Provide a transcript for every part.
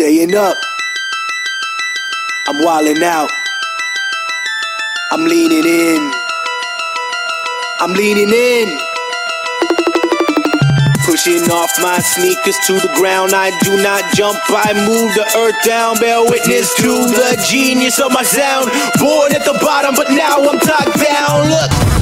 Staying up. I'm wilding out. I'm leaning in. I'm leaning in. Pushing off my sneakers to the ground. I do not jump, I move the earth down. Bear witness to the genius of my sound. Born at the bottom, but now I'm top down. Look.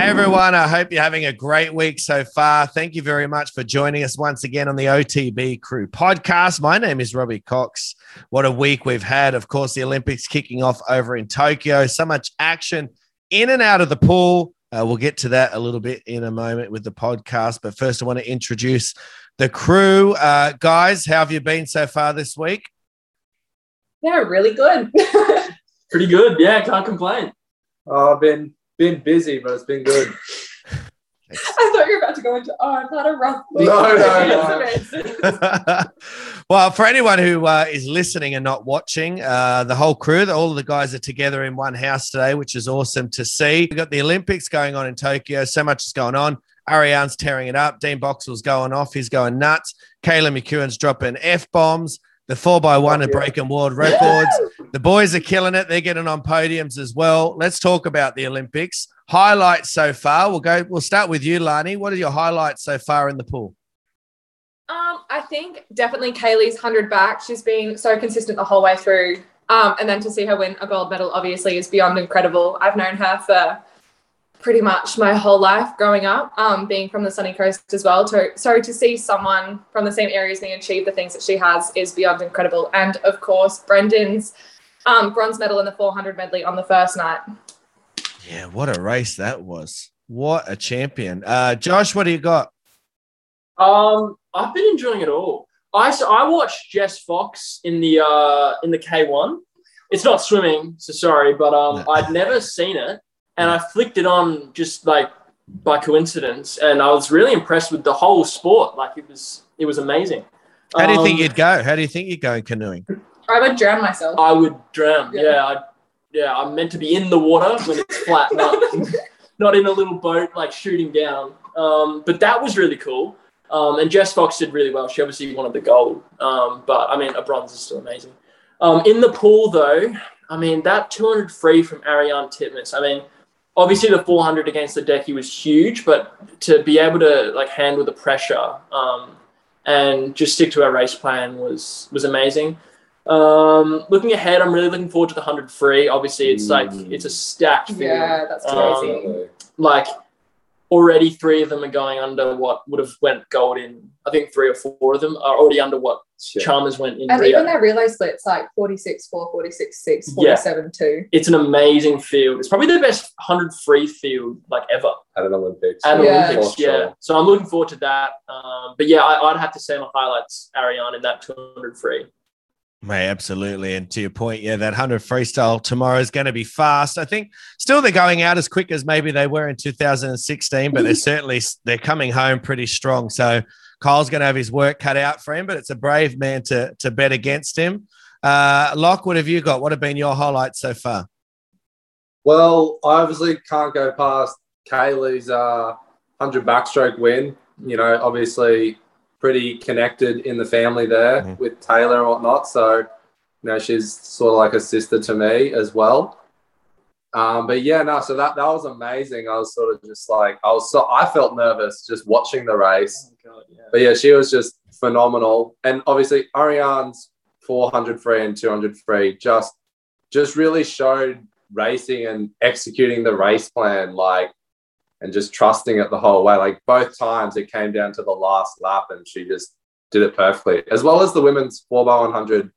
Hey everyone, I hope you're having a great week so far. Thank you very much for joining us once again on the OTB Crew podcast. My name is Robbie Cox. What a week we've had. Of course, the Olympics kicking off over in Tokyo. So much action in and out of the pool. Uh, we'll get to that a little bit in a moment with the podcast. But first, I want to introduce the crew. Uh, guys, how have you been so far this week? Yeah, really good. Pretty good. Yeah, can't complain. Oh, I've been been busy, but it's been good. I thought you were about to go into, oh, I've had a rough week. No, no, no. well, for anyone who uh, is listening and not watching, uh, the whole crew, all of the guys are together in one house today, which is awesome to see. We've got the Olympics going on in Tokyo. So much is going on. Ariarne's tearing it up. Dean Boxall's going off. He's going nuts. Kaylee McKeown's dropping F bombs. The four by one are breaking world records. The boys are killing it. They're getting on podiums as well. Let's talk about the Olympics. Highlights so far. We'll go. We'll start with you, Lani. What are your highlights so far in the pool? Um, I think definitely Kaylee's hundred back. She's been so consistent the whole way through. Um, and then to see her win a gold medal obviously is beyond incredible. I've known her for pretty much my whole life growing up, um, being from the sunny coast as well. To, so to see someone from the same area as me achieve the things that she has is beyond incredible. And of course, Brendan's um, bronze medal in the 400 medley on the first night. Yeah, what a race that was. What a champion. Uh, Josh, what do you got? Um, I've been enjoying it all. I so I watched Jess Fox in the uh in the K1. It's not swimming, so sorry, but um No. I'd never seen it and I flicked it on just like by coincidence and I was really impressed with the whole sport. Like it was it was amazing. How do you think Um, you'd go? How do you think you'd go in canoeing? I would drown myself. I would drown. Yeah. Yeah, I, yeah. I'm meant to be in the water when it's flat, not not in a little boat like shooting down. Um, but that was really cool. Um, and Jess Fox did really well. She obviously wanted the gold, um, but I mean, a bronze is still amazing. Um, in the pool, though, I mean that 200 free from Ariarne Titmus. I mean, obviously the 400 against Ledecky was huge, but to be able to like handle the pressure um, and just stick to our race plan was was amazing. Um, looking ahead, I'm really looking forward to the 100 free. Obviously, it's like Mm. it's a stacked field. yeah, that's Um, crazy. Like already three of them are going under what would have went gold in. I think three or four of them are already under what Shit. Chalmers went in. and Rio. even their relay splits like 46 4, 46 6, Yeah. 2. it's an amazing field. It's probably the best 100 free field like ever at an Olympics. at Yeah. Olympics. For Yeah. sure. So I'm looking forward to that. Um, but yeah, I, I'd have to say my highlights Ariarne in that 200 free. Mate, absolutely. And to your point, yeah, that 100 freestyle tomorrow is going to be fast. I think still they're going out as quick as maybe they were in 2016, but they're certainly they're coming home pretty strong. So Kyle's going to have his work cut out for him, but it's a brave man to to bet against him. Uh, Locke, what have you got? What have been your highlights so far? Well, I obviously can't go past Kaylee's uh, 100 backstroke win. You know, obviously pretty connected in the family there Mhm. with Taylor and whatnot. So, you know, she's sort of like a sister to me as well. Um, but yeah, no, so that, that was amazing. I was sort of just like, I was so, I felt nervous just watching the race. Oh, God, yeah. But yeah, she was just phenomenal. And obviously Ariarne's 400 free and 200 free just just really showed racing and executing the race plan like and just trusting it the whole way. Like both times it came down to the last lap and she just did it perfectly. As well as the women's 4x100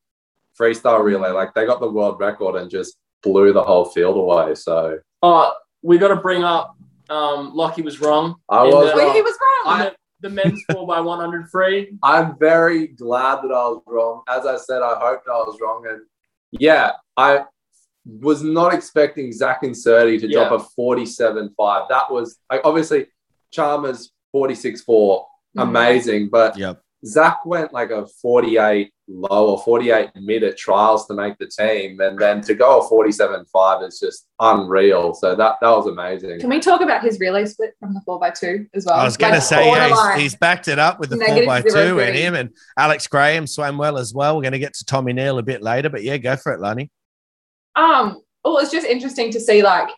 freestyle relay. Like they got the world record and just blew the whole field away. So Oh, we got to bring up um, Lockie was wrong. I was the- wrong. he was wrong. The, the men's 4x100 free. I'm very glad that I was wrong. As I said, I hoped I was wrong. And yeah, I was not expecting Zach Incerti to drop Yeah. a 47.5. That was like, obviously Chalmers 46.4, Mhm. amazing. But Yep. Zach went like a 48 low or 48 mid at trials to make the team, and then to go a 47.5 is just unreal. So that that was amazing. Can we talk about his relay split from the four x two as well? I was going to say, yeah, he's, he's backed it up with the Negative 4 by 2 and him and Alex Graham swam well as well. We're going to get to Tommy Neill a bit later, but yeah, go for it, Lani. Um, well, it's just interesting to see like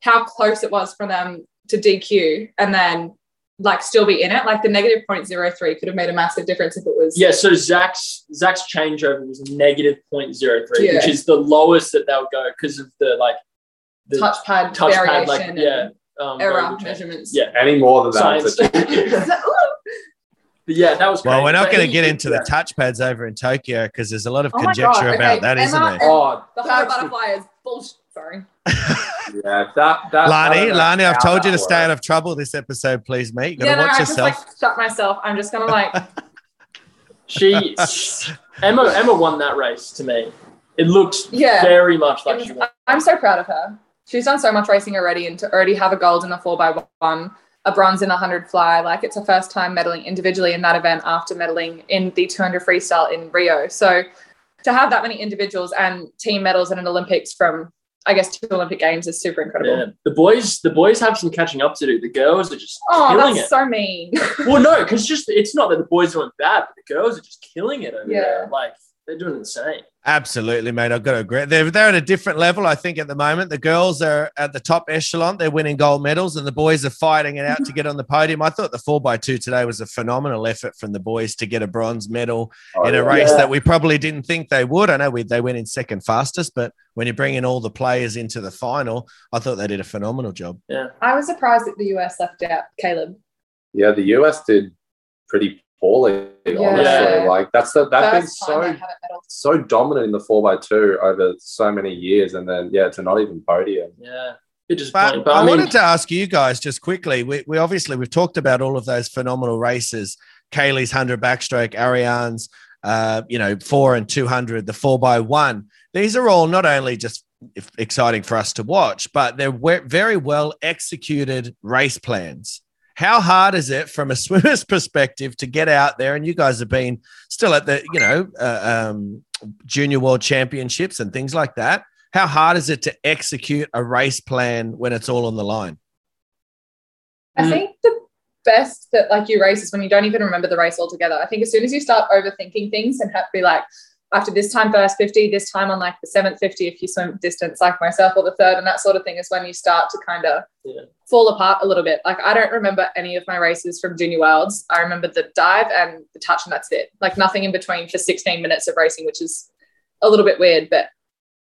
how close it was for them to DQ and then like still be in it. Like the negative 0.03 could have made a massive difference if it was. Yeah, so Zach's Zach's changeover was negative 0.03, Yeah. which is the lowest that they'll go because of the like the touchpad, touchpad, variation like and yeah, um, error measurements. Yeah, Any more than that, science. it's a but yeah, that was. Well, we're not going to get into yeah. the touchpads over in Tokyo because there's a lot of Oh conjecture God, about okay, that, isn't Emma- there? Oh, The high that's- butterfly is bullshit. Sorry. yeah, that that. Lani, Lani, I've told you to stay out of trouble this episode, please, mate. You got to Yeah, no, watch I just like shut myself. I'm just gonna like. she Emma Emma won that race to me. It looked Yeah. very much like It she won. I'm so proud of her. She's done so much racing already, and to already have a gold in the four by one, a bronze in the hundred fly, like it's her first time medaling individually in that event after medaling in the 200 freestyle in Rio. So to have that many individuals and team medals in an Olympics from, I guess, two Olympic games is super incredible. Yeah, the boys the boys have some catching up to do. The girls are just Oh, killing that's it. so mean. well, no, because just it's not that the boys aren't bad, but the girls are just killing it over Yeah. there. Like they're doing insane. Absolutely, mate. I've got to agree. They're, they're at a different level, I think, at the moment. The girls are at the top echelon. They're winning gold medals, and the boys are fighting it out to get on the podium. I thought the 4x2 today was a phenomenal effort from the boys to get a bronze medal Oh, in a race Yeah. that we probably didn't think they would. I know we, they went in second fastest, but when you bring in all the players into the final, I thought they did a phenomenal job. Yeah. I was surprised that the US left out Caleb. Yeah, the US did pretty poorly. Yeah. Honestly, like that's the, that's been First time so so dominant in the four x two over so many years, and then yeah, to not even podium. Yeah, it just. But, But, I, I, mean, wanted to ask you guys just quickly. We, we obviously we've talked about all of those phenomenal races. Kaylee's hundred backstroke, Ariarne's, uh, you know, four and two hundred, the four by one. These are all not only just exciting for us to watch, but they're very well executed race plans. How hard is it from a swimmer's perspective to get out there? And you guys have been still at the, you know, uh, um, junior world championships and things like that. How hard is it to execute a race plan when it's all on the line? I Mm. think the best that like you race is when you don't even remember the race altogether. I think as soon as you start overthinking things and have to be like, after this time first 50, this time on like the seventh 50, if you swim distance like myself or the third and that sort of thing is when you start to kind of Yeah. fall apart a little bit. Like I don't remember any of my races from junior worlds. I remember the dive and the touch and that's it. Like nothing in between for 16 minutes of racing, which is a little bit weird, but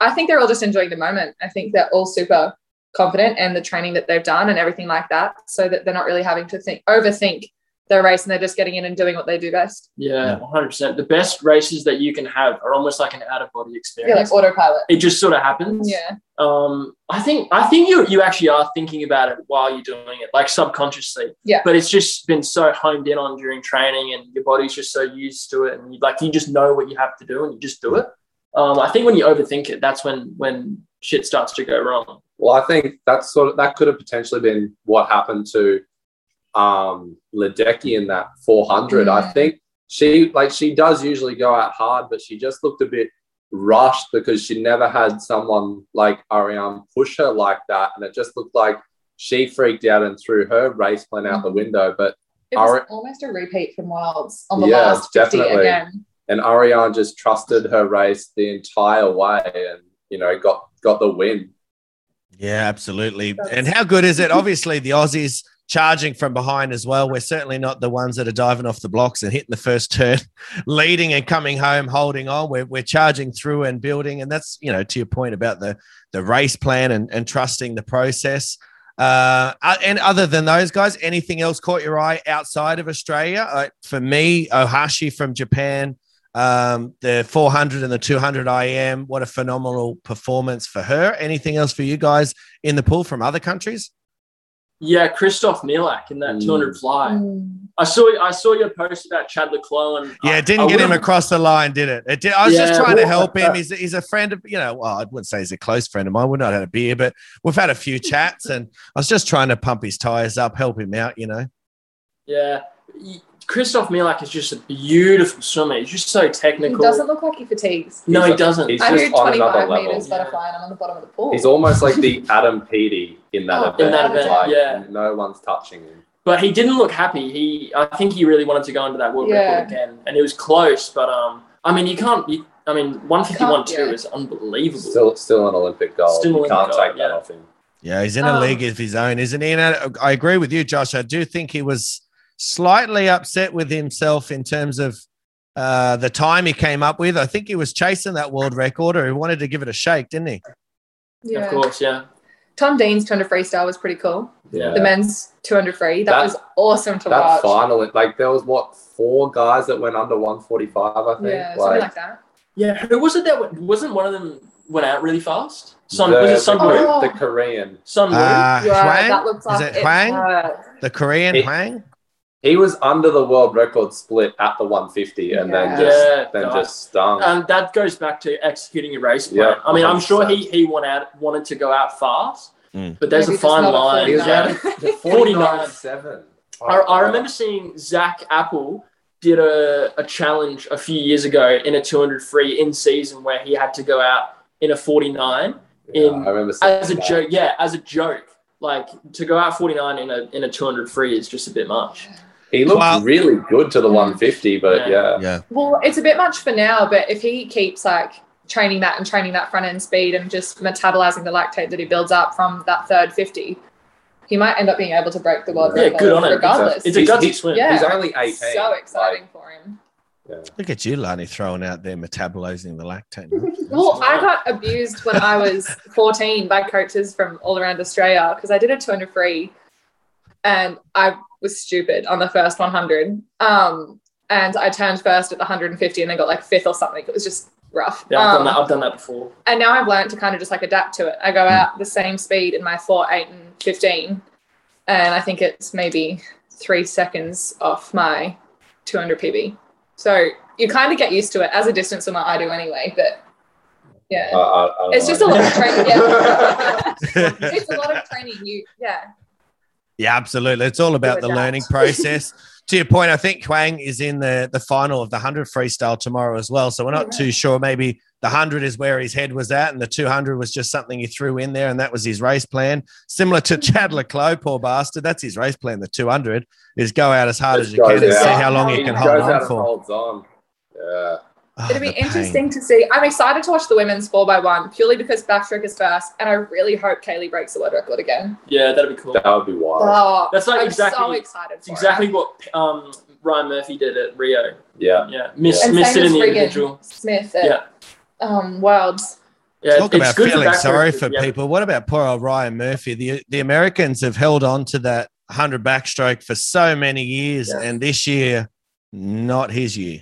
I think they're all just enjoying the moment. I think they're all super confident and the training that they've done and everything like that, so that they're not really having to think overthink their race and they're just getting in and doing what they do best. yeah, one hundred percent. The best races that you can have are almost like an out of body experience. Yeah, experience. like autopilot. it just sort of happens. Yeah. Um, I think I think you you actually are thinking about it while you're doing it, like subconsciously. Yeah. But it's just been so honed in on during training, and your body's just so used to it, and you, like you just know what you have to do, and you just do it. Um, I think when you overthink it, that's when when shit starts to go wrong. Well, I think that's sort of that could have potentially been what happened to um Ledecky in that 400. I Mm. think she like she does usually go out hard, but she just looked a bit rushed because she never had someone like Ariarne push her like that, and it just looked like she freaked out and threw her race plan out the Mhm. window. But It was Our- almost a repeat from Wilds on the Yeah, last 50 definitely. again. and Ariarne just trusted her race the entire way, and you know got got the win. Yeah, absolutely. And how good is it? Obviously, the Aussies charging from behind as well. We're certainly not the ones that are diving off the blocks and hitting the first turn, leading and coming home, holding on. We're, we're charging through and building. And that's, you know, to your point about the, the race plan and, and trusting the process. Uh, uh, and other than those guys, anything else caught your eye outside of Australia? Uh, for me, Ohashi from Japan, um, the 400 and the 200 IM, what a phenomenal performance for her. Anything else for you guys in the pool from other countries? Yeah, Kristof Milak in that Mm. 200 fly. Mm. I saw I saw your post about Chad le Clos and Yeah, it didn't I get him across the line, did it? it did, I was just Yeah, trying to help him. uh, He's, he's a friend of, you know, well, I wouldn't say he's a close friend of mine. We've not had a beer, but we've had a few chats and I was just trying to pump his tires up, help him out, you know. Yeah. Kristof Milak is just a beautiful swimmer. He's just so technical. He doesn't look like he fatigues. no, He's he doesn't. he's- I just did on another 25 level. meters Yeah. butterfly and I'm on the bottom of the pool. He's almost like the Adam Peaty in that Oh, event. in that event, like, yeah. No one's touching him. But he didn't look happy. He, I think he really wanted to go into that world Yeah. record again, and it was close. But um, I mean, you can't. You, I mean, one fifty one two yeah. is unbelievable. Still, still an Olympic gold. Still you Olympic can't gold, take that yeah. off him. Yeah, he's in a Um, league of his own, isn't he? And I, I agree with you, Josh. I do think he was slightly upset with himself in terms of uh, the time he came up with. I think he was chasing that world record, or he wanted to give it a shake, didn't he? yeah. Of course, yeah. Tom Dean's 200 freestyle was pretty cool. Yeah. The men's 200 free. That, That- was awesome to that watch. final, like there was what four guys that went under 145. I think. Yeah, something like that. Yeah, who was it that went, wasn't one of them went out really fast? Sun the, was it Sun the, Woo? Oh. the Korean. Sun Woo? Uh, Yeah, Hwang? that looks Is like it Hwang? hurt. The Korean It- Hwang? He was under the world record split at the 150, and then just Yeah, then God. just stung. And that goes back to executing your race plan. Yeah, I mean, I'm sure he he went out wanted to go out fast, Mm. but there's Maybe a fine line. he was 49. at Yeah. 49 seven. I, I remember seeing Zach Apple did a, a challenge a few years ago in a 200 free in season where he had to go out in a 49 Yeah, in- I remember seeing as a joke. Yeah, as a joke. Like to go out 49 in a in a 200 free is just a bit much. He looked Well- really good to the Mm. 150, but Yeah. yeah, Yeah. Well, it's a bit much for now, but if he keeps like training that and training that front end speed and just metabolizing the lactate that he builds up from that third 50, he might end up being able to break the world Yeah, record good on him. regardless. It's a He's- gutsy swim. Yeah. he's only 18. so exciting for him. Look at you, Lani, throwing out there metabolizing the lactate. Well, I got abused when I was 14 by coaches from all around Australia because I did a 200 free and I was stupid on the first 100. Um, and I turned first at the 150 and then got like fifth or something. It was just rough. Yeah, I've Um, done that. I've done that before. and now I've learned to kind of just like adapt to it. I go out the same speed in my 4, 8, and 15. And I think it's maybe three seconds off my 200 PB. So you kind of get used to it as a distance swimmer. I do anyway, but yeah. I- I- It's know. just a lot of training. Yeah. it's a lot of training. You, yeah. Yeah, absolutely. It's all about the adapt. learning process. to your point, I think Hwang is in the, the final of the 100 freestyle tomorrow as well. So we're not too sure. Maybe the 100 is where his head was at, and the 200 was just something he threw in there, and that was his race plan. Similar to Chad mm-hmm. le Clos, poor bastard. That's his race plan. The 200 is go out as hard as you can goes and see how long He you can He hold goes out on and for. holds on. Yeah. Oh, It'll be the pain. interesting to see. I'm excited to watch the women's four by one purely because backstroke is first, and I really hope Kaylee breaks the world record again. Yeah, that'd be cool. That would be wild. Oh, That's like I'm exactly- so excited. It's for exactly it. what um, Ryan Murphy did at Rio. Yeah. Yeah, missed, And missed it in the Regan individual. Smith at Yeah. um, Worlds. Yeah, Talk it's about good feeling backstroke sorry for be able- people. What about poor old Ryan Murphy? The the Americans have held on to that 100 backstroke for so many years, Yeah. and this year, not his year.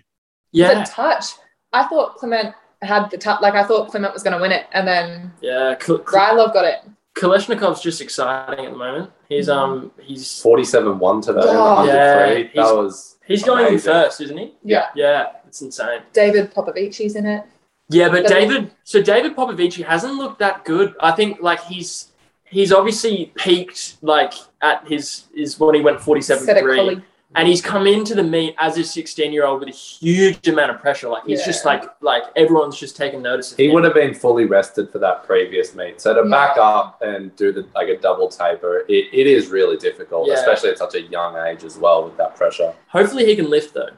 Yeah, The touch. I thought Kliment had the top. Like I thought Kliment was going to win it, and then yeah. K- Krylov got it. Kolesnikov's just exciting at the moment. He's um he's 47 1 today. Oh. Yeah, 103. that was. he's going in first, isn't he? Yeah. Yeah, it's insane. David Popovici's in it. Yeah, but But- David, so David Popovici hasn't looked that good. I think like he's he's obviously peaked like at his is when he went forty seven Said it three, Collie. And he's come into the meet as a sixteen year old with a huge amount of pressure. Like he's just like like everyone's just taking notice. Of him. He him. would have been fully rested for that previous meet. So to Yeah. back up and do the like a double taper, it, it is really difficult, Yeah. especially at such a young age as well with that pressure. Hopefully he can lift though.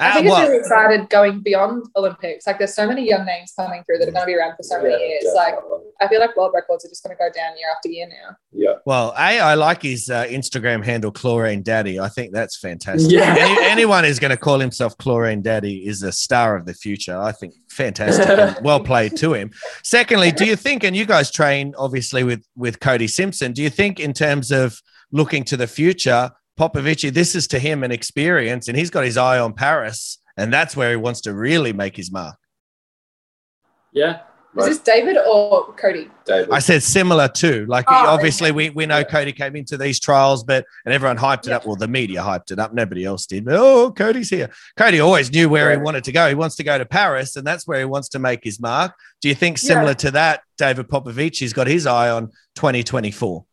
I Ah, think it's well, really excited going beyond Olympics. Like there's so many young names coming through that are going to be around for so many Yeah, years. Like. I feel like world records are just going to go down year after year now. yeah. Well, A, I like his uh, Instagram handle, Chlorine Daddy. I think that's fantastic. Yeah. Any, anyone who's going to call himself Chlorine Daddy is a star of the future. I think fantastic. and well played to him. Secondly, do you think, and you guys train obviously with, with Cody Simpson, do you think in terms of looking to the future, Popovici, this is to him an experience and he's got his eye on Paris and that's where he wants to really make his mark? Yeah, Is this David or Cody? David. I said similar too. Like Oh, obviously we, we know Yeah. Cody came into these trials, but and everyone hyped it Yeah. up. Well, the media hyped it up. Nobody else did. But, oh, Cody's here. Cody always knew where he wanted to go. He wants to go to Paris, and that's where he wants to make his mark. Do you think similar Yeah. to that, David Popovici's got his eye on 2024?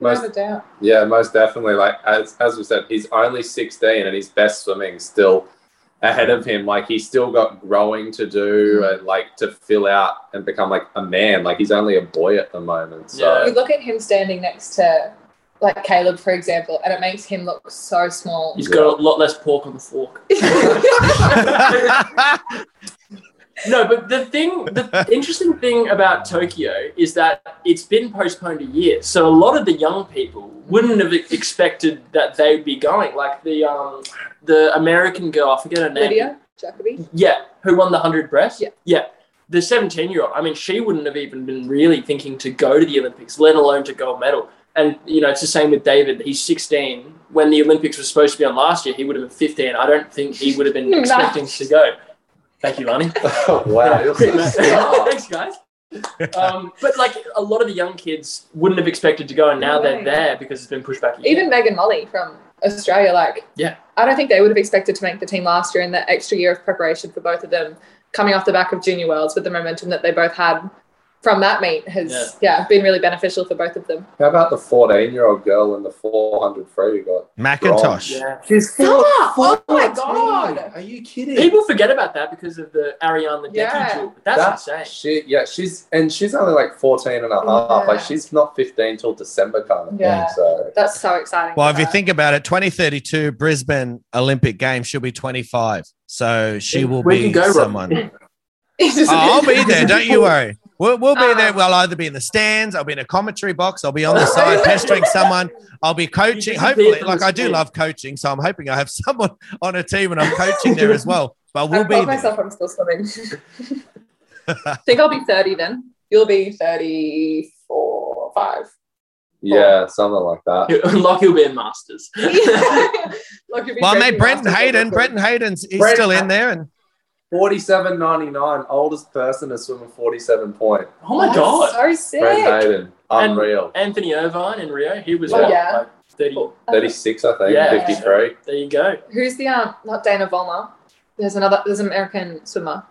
Most, Without a doubt. yeah, most definitely. Like as as we said, he's only 16 and his best swimming still ahead of him. Like he's still got growing to do mm-hmm. and like to fill out and become like a man. Like he's only a boy at the moment. So You look at him standing next to like Caleb, for example, and it makes him look so small. He's got a lot less pork on the fork. No, but the thing, the interesting thing about Tokyo is that it's been postponed a year. So a lot of the young people wouldn't have expected that they'd be going. Like the um, the American girl, I forget her name. Lydia Jacoby. Yeah, who won the hundred breast? Yeah. yeah. The seventeen-year-old. I mean, she wouldn't have even been really thinking to go to the Olympics, let alone to gold medal. And you know, it's the same with David. He's sixteen. When the Olympics was supposed to be on last year, he would have been fifteen. I don't think he would have been expecting to go. Thank you, Lani. wow, you're so smart. Thanks, guys. Um, but like a lot of the young kids wouldn't have expected to go, and now No they're there because it's been pushed back. A. Even Meg and Molly from Australia, like Yeah. I don't think they would have expected to make the team last year, and that extra year of preparation for both of them, coming off the back of Junior Worlds with the momentum that they both had from that meet, has yeah, been really beneficial for both of them. How about the 14 year old girl in the 400 free we got? McIntosh. yeah. She's Summer! four- Oh my 14. God! Are you kidding? People forget about that because of the Ariarne Ledecky Yeah. tour. But that's That- insane. She, yeah, she's and she's only like 14 and a half. Like she's not 15 till December kind of Yeah. thing. So That's so exciting. Well, for if you think about it, 2032 Brisbane Olympic Games, she'll be 25. So she will Where be you go, someone. It's Oh, I'll be there. Don't you worry. We'll, we'll be there. Um, We'll either be in the stands, I'll be in a commentary box, I'll be on the side pestering someone, I'll be coaching. Hopefully, from like I do love coaching, so I'm hoping I have someone on a team and I'm coaching there as well. But we'll I've be there. myself I'm still swimming. I think I'll be 30 then. You'll be 34, 5. yeah, something like that. Like he'll be in Masters. Like, you'll be Well, breaking mate, Brenton Hayden. Brenton Hayden's he's Brent- still in there, and 47.99, oldest person to swim a 47 point. oh my That's god. So sick. Brent Hayden, And- unreal. Anthony Ervin in Rio, he was Oh, what, yeah. like 30. 36, I think. Yeah. 53. There you go. Who's the um? Not Dana Vollmer. There's another. There's an American swimmer.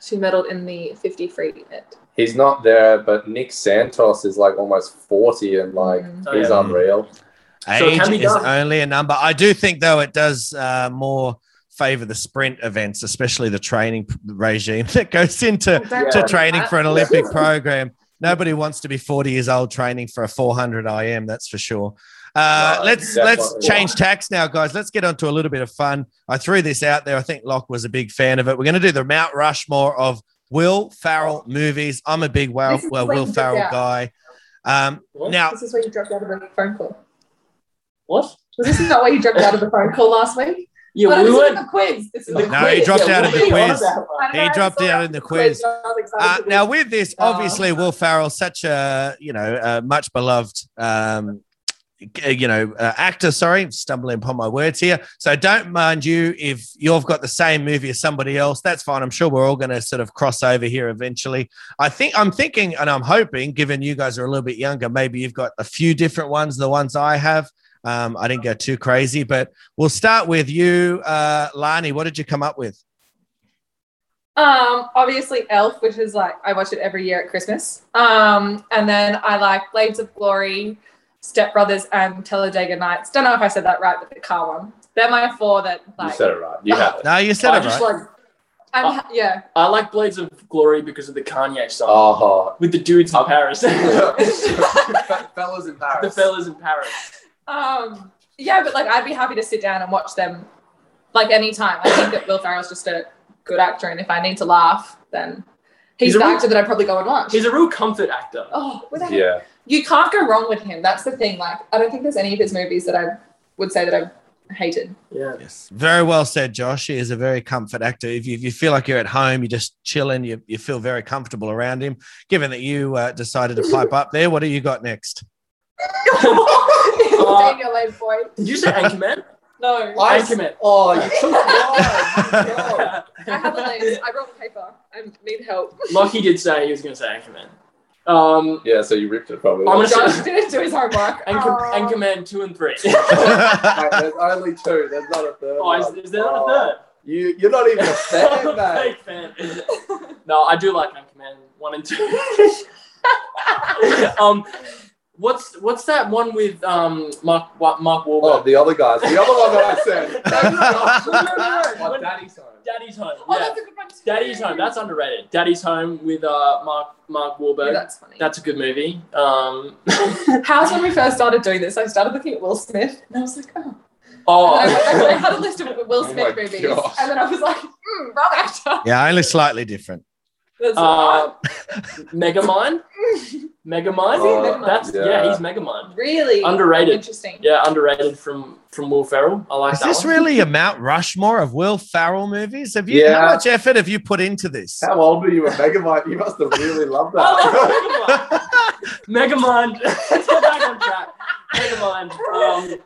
She medaled in the 50 free net. He's not there, but Nick Santos is like almost 40 and like Mm. Oh, he's yeah. unreal. Age can be is done. only a number. I do think, though, it does uh, more favor the sprint events, especially the training regime that goes into Don't Yeah. to training for an Olympic program. Nobody wants to be 40 years old training for a 400 IM, that's for sure. Uh, No, let's let's change tacks now, guys. Let's get on to a little bit of fun. I threw this out there. I think Locke was a big fan of it. We're going to do the Mount Rushmore of Will Ferrell movies. I'm a big well, This is well Will you Ferrell guy. Um, now, This is where you dropped out of the phone call. What? Was this is not why you dropped out of the phone call last week? Yeah, we this is went. the quiz. The the No, quiz. he dropped out of the are you on quiz. about? I don't He know, dropped out in the after quiz. I was excited Uh, now, with this, Oh. obviously, Will Ferrell, such a you know a much beloved, um, you know, uh, actor. Sorry, stumbling upon my words here. So don't mind you if you've got the same movie as somebody else. That's fine. I'm sure we're all going to sort of cross over here eventually. I think I'm thinking, and I'm hoping, given you guys are a little bit younger, maybe you've got a few different ones. The ones I have. Um, I didn't go too crazy, but we'll start with you, uh, Lani. What did you come up with? Um, obviously Elf, which is like I watch it every year at Christmas. Um, and then I like Blades of Glory, Step Brothers, and Talladega Nights. Don't know if I said that right, but the car one. They're my four that You said it right. You have it. No, you said I it just right. like I'm, ha- yeah. I like Blades of Glory because of the Kanye song Oh, with the dudes in Paris, the fellas in Paris. The fellas in Paris. Um, yeah, but like I'd be happy to sit down and watch them like anytime. I think that Will Ferrell's just a good actor, and if I need to laugh, then he's, He's the real- actor that I'd probably go and watch. He's a real comfort actor. oh, without Yeah. you can't go wrong with him. That's the thing. Like, I don't think there's any of his movies that I would say that I've hated. Yeah. Yes, very well said, Josh. He is a very comfort actor. If you, if you feel like you're at home, you're just chilling, you, you feel very comfortable around him. Given that you uh, decided to pipe up there, what do you got next? Daniel Lane boy. Did you say Anchorman? No. I- Anchorman. Oh, you took mine. I have a list. I brought paper. I need help. Lockie did say he was going to say Anchorman. Um, yeah, so you ripped it probably. I'm gonna say- Josh didn't do his homework. Anchor, Oh. Anchorman 2 and 3. Mate, there's only two. There's not a third. oh, is, is there not a Oh, third? You, you're not even a fan, I'm a mate. fake fan. No, I do like Anchorman 1 and 2. um, What's what's that one with um Mark Wa- Mark Oh, the other guys. The other one that I said. No, no, no, no, no. Oh, When- Daddy's home. Daddy's Home. Oh, Yeah. that's a good one. too. Daddy's Home. That's underrated. Daddy's Home with uh Mark Mark Yeah, Wahlberg. that's funny. That's a good movie. Um, How's when we first started doing this? I started looking at Will Smith, and I was like, oh. oh, And I, I had a list of Will Oh Smith my movies, gosh. and then I was like, mm, wrong actor. yeah, only slightly different. That's uh, Megamind. Megamind. Oh, That's yeah. yeah. he's Megamind. really Underrated. Interesting. Yeah, underrated from from Will Ferrell. I like Is that this one. really a Mount Rushmore of Will Ferrell movies? Have you? Yeah. How much effort have you put into this? How old were you when Megamind? You must have really loved Oh, that. Megamind. Megamind. Let's get back on track. Megamind. Um,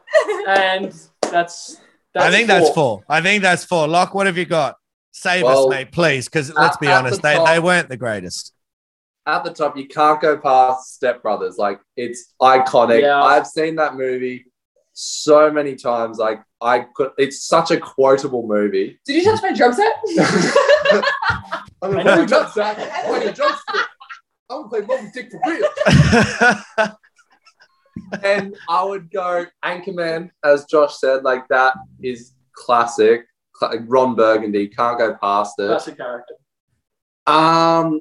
and that's. that's I think that's four. I think that's four. Lock, what have you got? Save us, mate, please, because let's be honest, the they, top- they weren't the greatest. At the top, you can't go past Step Brothers. Like it's iconic. Yeah. I've seen that movie so many times. Like I could. It's such a quotable movie. Did you touch my drum set? I'm gonna play drum sack. I'm gonna drum stick. I'm gonna play Moby Dick for real. and I would go Anchorman, as Josh said, like that is classic. Cla- Ron Burgundy, can't go past it. Classic character. Um,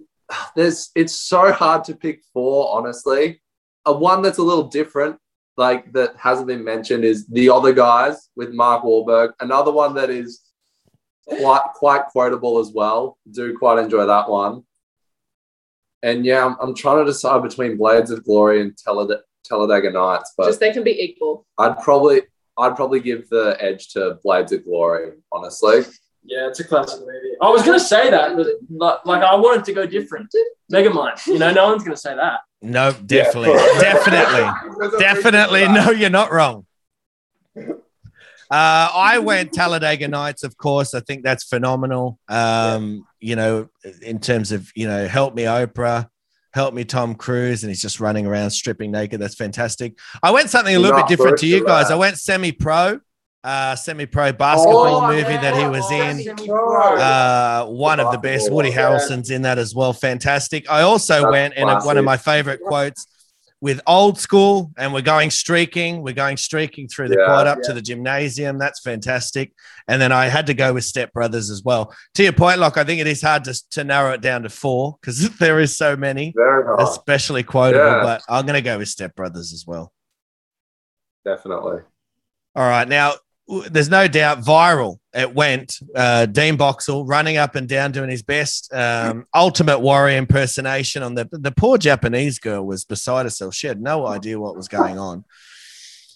there's it's so hard to pick four, honestly. A one that's a little different, like that hasn't been mentioned, is the other guys with Mark Wahlberg. Another one that is quite quite quotable as well. Do quite enjoy that one. And yeah, I'm, I'm trying to decide between Blades of Glory and Talladega, Talladega Nights, but Just they can be equal. I'd probably I'd probably give the edge to Blades of Glory, honestly. Yeah, it's a classic movie. I was gonna say that, but like, like I wanted to go different. Megamind. You know, no one's gonna say that. no, definitely, Yeah. definitely, definitely. No, you're not wrong. Uh, I went Talladega Nights, of course. I think that's phenomenal. Um, You know, in terms of you know, help me Oprah, help me Tom Cruise, and he's just running around stripping naked. That's fantastic. I went something a little Not bit different to you guys. I went semi-pro, uh, semi-pro basketball Oh, movie yeah. that he was in. Uh, one of the best. Woody Yeah. Harrelson's in that as well. Fantastic. I also That's went in a, one of my favorite quotes with old school, and we're going streaking. We're going streaking through the Yeah. quad up to the gymnasium. That's fantastic. And then I had to go with Step Brothers as well. To your point, Lock, I think it is hard to, to narrow it down to four because there is so many, Very especially quotable. Yeah. But I'm going to go with Step Brothers as well. Definitely. All right. Now, there's no doubt viral. It went. Uh, Dean Boxall running up and down doing his best. Um, ultimate warrior impersonation on the the poor Japanese girl was beside herself. She had no idea what was going on.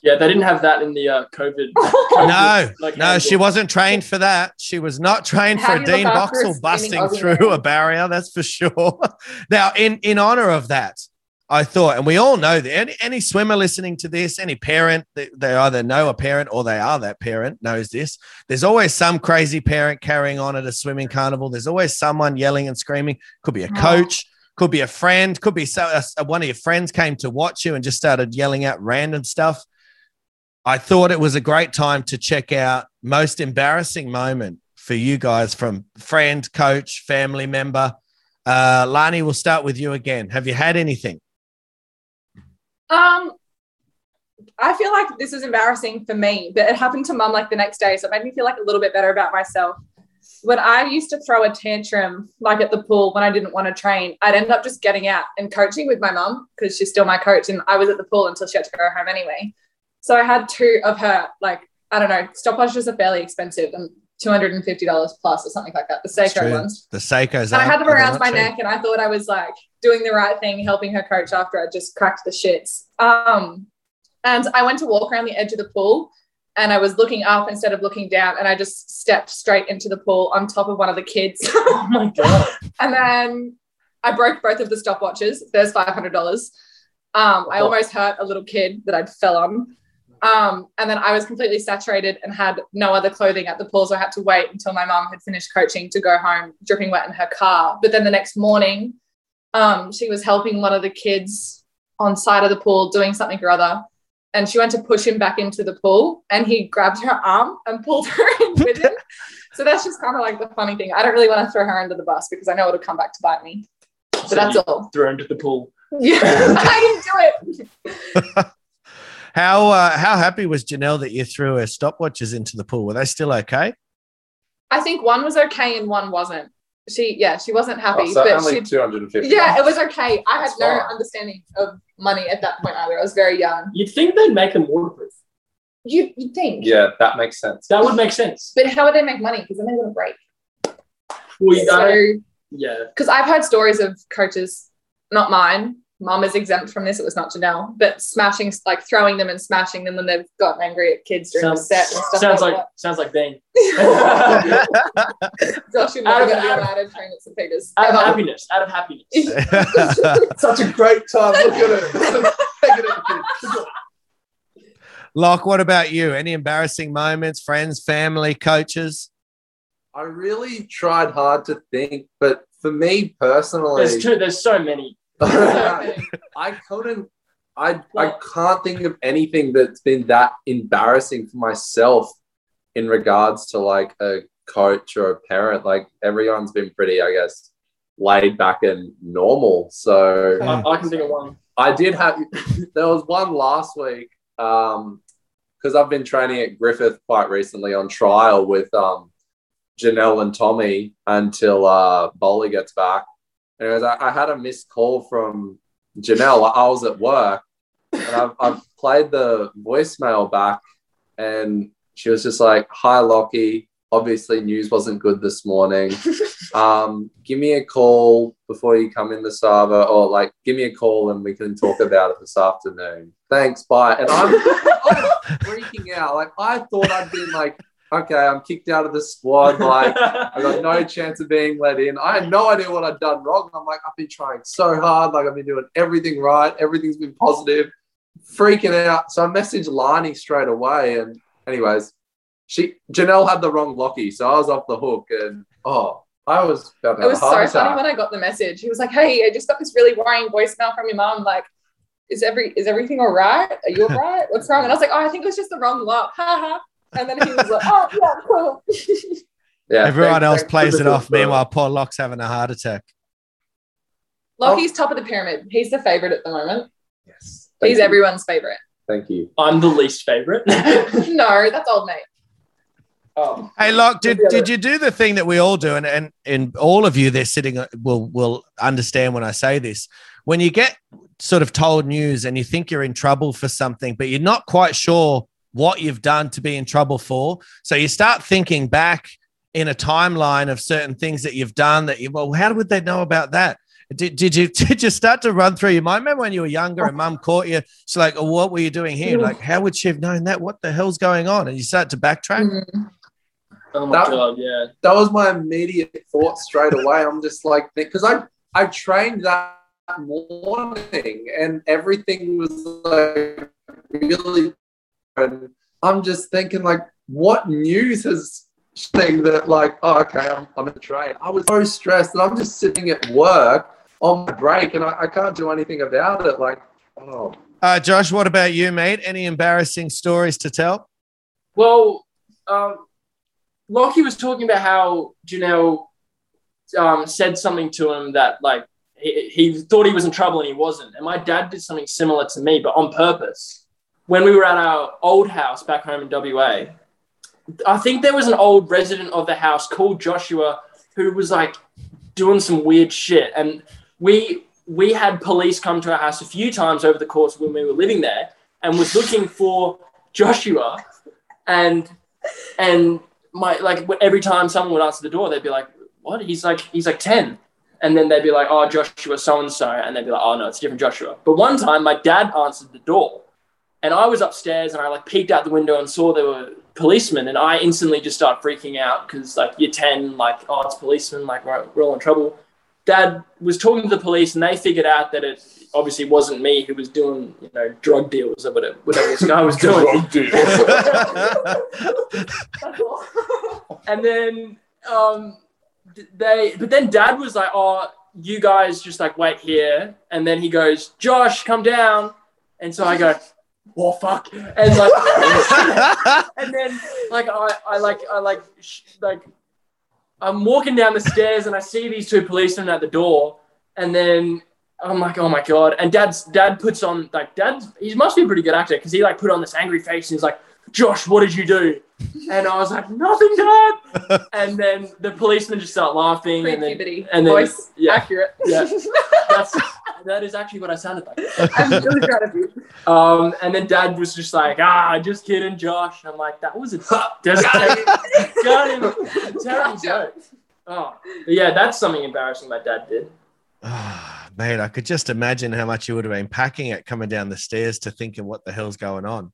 Yeah, they didn't have that in the uh, COVID. No, Like, no, she wasn't trained for that. She was not trained How for do you Dean look Boxall busting through man? a barrier. That's for sure. now, in in honor of that, I thought, and we all know that any, any swimmer listening to this, any parent, they, they either know a parent or they are that parent knows this. There's always some crazy parent carrying on at a swimming carnival. There's always someone yelling and screaming. Could be a coach, could be a friend, could be so, uh, one of your friends came to watch you and just started yelling out random stuff. I thought it was a great time to check out most embarrassing moment for you guys from friend, coach, family member. Uh, Lani, we'll start with you again. Have you had anything? Um, I feel like this is embarrassing for me, but it happened to mum like the next day, so it made me feel like a little bit better about myself. When I used to throw a tantrum like at the pool when I didn't want to train, I'd end up just getting out and coaching with my mum because she's still my coach, and I was at the pool until she had to go home anyway. So I had two of her, like I don't know, stopwatches are fairly expensive and two hundred and fifty dollars plus or something like that. The Seiko ones. The Seikos. And I had them around my neck, and I thought I was like doing the right thing, helping her coach after I just cracked the shits. Um, and I went to walk around the edge of the pool, and I was looking up instead of looking down, and I just stepped straight into the pool on top of one of the kids. Oh my god. and then I broke both of the stopwatches. There's five hundred dollars. Um, I almost hurt a little kid that I'd fell on. Um, and then I was completely saturated and had no other clothing at the pool, so I had to wait until my mum had finished coaching to go home, dripping wet in her car. But then the next morning, um, she was helping one of the kids on side of the pool doing something or other, and she went to push him back into the pool, and he grabbed her arm and pulled her in with him. So that's just kind of like the funny thing. I don't really want to throw her under the bus because I know it'll come back to bite me. But So that's you all. Thrown into the pool. Yeah, I didn't do it. How uh, how happy was Janelle that you threw her stopwatches into the pool? Were they still okay? I think one was okay and one wasn't. She, yeah, she wasn't happy, Oh, so but only 250. yeah, it was okay. I had no fine. understanding of money at that point either. I was very young. You'd think they'd make them waterproof. You, you think? Yeah, that makes sense. That would make sense. But how would they make money? Because then they wouldn't break. Well, you- So, yeah. because I've heard stories of coaches, not mine. Mum is exempt from this. It was not Janelle, but smashing, like throwing them and smashing them when they've gotten angry at kids during Sounds, the set and stuff sounds like, like sounds like Dean. that. Josh would Out never of- get me out of- allowed to train at St. Peter's. Out of Ever. happiness. Out of happiness. Such a great time. Look at it. Take it at Locke, what about you? Any embarrassing moments, friends, family, coaches? I really tried hard to think, but for me personally, There's two. There's so many. I couldn't. I I can't think of anything that's been that embarrassing for myself in regards to like a coach or a parent. Like everyone's been pretty, I guess, laid back and normal. So I, I can think of one. I did have. There was one last week um because I've been training at Griffith quite recently on trial with um Janelle and Tommy until uh Bowley gets back. Was, I, I had a missed call from Janelle. I was at work and I've, I've played the voicemail back and she was just like, Hi, Lockie. Obviously, news wasn't good this morning. Um, give me a call before you come in this Sava, or like, give me a call and we can talk about it this afternoon. Thanks, bye. And I'm, I'm freaking out. Like, I thought I'd been like, okay, I'm kicked out of the squad. Like, I got no chance of being let in. I had no idea what I'd done wrong. I'm like, I've been trying so hard. Like, I've been doing everything right. Everything's been positive. Freaking out. So I messaged Lani straight away. And, anyways, she Janelle had the wrong Lockie, so I was off the hook. And oh, I was about to It was a so heart funny when I got the message. He was like, "Hey, I just got this really worrying voicemail from your mom. Like, is every is everything all right? Are you all right? What's wrong?" And I was like, "Oh, I think it was just the wrong lock." Ha ha. And then he was like, "Oh, yeah, cool." Yeah, Everyone thanks- else thanks plays it off. support. Meanwhile, poor Locke's having a heart attack. Lockie's top of the pyramid. He's the favorite at the moment. Yes. Thank He's you. everyone's favorite. Thank you. I'm the least favorite. no, that's old mate. um, Hey, Locke, did, did you do the thing that we all do? And, and, and all of you, they're sitting, uh, will, will understand when I say this. When you get sort of told news and you think you're in trouble for something, but you're not quite sure what you've done to be in trouble for. So you start thinking back in a timeline of certain things that you've done that you, well, how would they know about that? Did, did you did you start to run through your mind? Remember when you were younger and mum caught you? She's like, oh, what were you doing here? Like, how would she have known that? What the hell's going on? And you start to backtrack. Mhm. oh my That- god, yeah. that was my immediate thought straight away. I'm just like, because I I trained that morning and everything was like really. And I'm just thinking like, what news has thing that like, oh, okay, I'm I'm in the train. I was so stressed and I'm just sitting at work on my break and I, I can't do anything about it. Like, oh, Uh, Josh, what about you, mate? Any embarrassing stories to tell? Well, um, Lockie was talking about how Janelle um, said something to him that like he, he thought he was in trouble and he wasn't. And my dad did something similar to me, but on purpose. When we were at our old house back home in WA, I think there was an old resident of the house called Joshua who was like doing some weird shit, and we we had police come to our house a few times over the course when we were living there, and was looking for Joshua, and and my like every time someone would answer the door, they'd be like, "What?" He's like, he's like ten, and then they'd be like, "Oh, Joshua so and so," and they'd be like, "Oh no, it's a different Joshua." But one time, my dad answered the door, and I was upstairs, and I like peeked out the window and saw there were policemen, and I instantly just started freaking out because like you're ten, like oh, it's policemen, like we're, we're all in trouble. Dad was talking to the police, and they figured out that it obviously wasn't me who was doing, you know, drug deals or whatever, whatever this guy was doing. drug deals. and then um, they, but then Dad was like, "Oh, you guys just like wait here," and then he goes, "Josh, come down," and so I go, "Oh fuck," and like, and then like I, I like I like sh- like I'm walking down the stairs and I see these two policemen at the door, and then I'm like, oh my god! And dad's dad puts on like dad's he must be a pretty good actor because he like put on this angry face and he's like, Josh, what did you do? And I was like, nothing, dad. and then the policeman just start laughing and then Pre-puberty. and then Voice yeah, accurate. yeah. that's that is actually what I sounded like. I'm really proud of you. Um, and then dad was just like, ah, just kidding, Josh. I'm like, that was a that's got. Terrible joke. Oh, but yeah, that's something embarrassing my dad did. Ah, mate, I could just imagine how much you would have been packing it coming down the stairs to thinking what the hell's going on.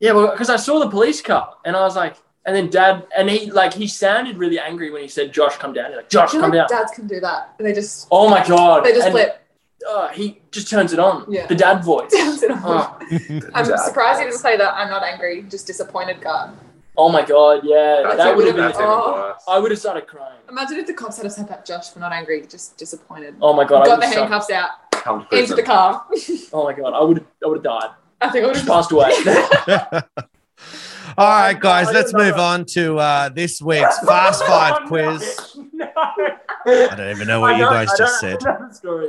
Yeah, well, because I saw the police car and I was like, and then dad, and he like he sounded really angry when he said, "Josh, come down." He's like, "Josh, come like down." dads can do that. And they just Oh my god! they just And, flip. uh, he just turns it on. Yeah. The dad voice. Turns it on. Oh, I'm Dad surprised you voice. didn't say that. I'm not angry, just disappointed. God. oh my god! Yeah, That's that would have been. would've Oh. I would have started crying. Imagine if the cops had said that, Josh, we're not angry, just disappointed. Oh my god! I Got the have handcuffs out into the car. Oh my god! I would. I would have died. I think I Just passed away. All right, guys, let's move on to uh, this week's Fast Five quiz. No. I don't even know what you guys just said. story.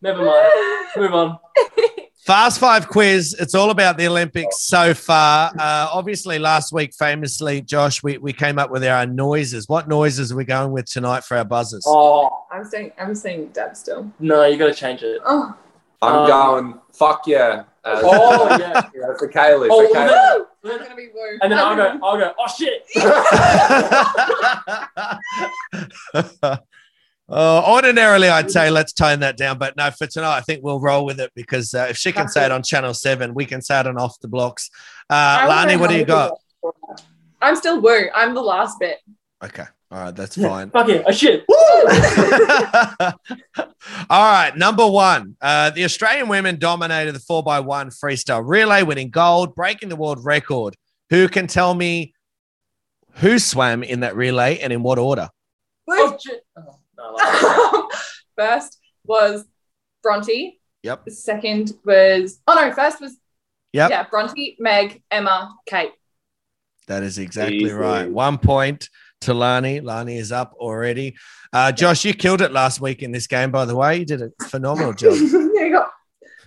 Never mind. Move on. Fast Five quiz. It's all about the Olympics so far. Uh, obviously, last week, famously, Josh, we, we came up with our noises. What noises are we going with tonight for our buzzers? Oh I'm saying I'm saying dad still. no, you got to change it. Oh, I'm Um, going, fuck yeah. As, Oh yeah. yeah, for Kaylee. Oh, for Kaylee. no. I'm gonna be woo. And then I'll go. I'll go. Oh shit. Uh, ordinarily, I'd say let's tone that down, but no, for tonight, I think we'll roll with it because uh, if she can say it on Channel 7, we can say it on Off the Blocks. Uh, Lani, what do you got? I'm still woo. I'm the last bit. Okay. All right. That's fine. Fuck it. Oh shit. All right, number one. Uh, the Australian women dominated the 4x1 freestyle relay, winning gold, breaking the world record. Who can tell me who swam in that relay and in what order? Woo. Oh. Oh, no, I like it. first was Bronte. Yep. The second was oh no, first was Yep. yeah, Bronte, Meg, Emma, Kate. That is exactly Easy. right. One point to Lani. Lani is up already. Uh, Josh, you killed it last week in this game, by the way. You did a phenomenal job. there you go.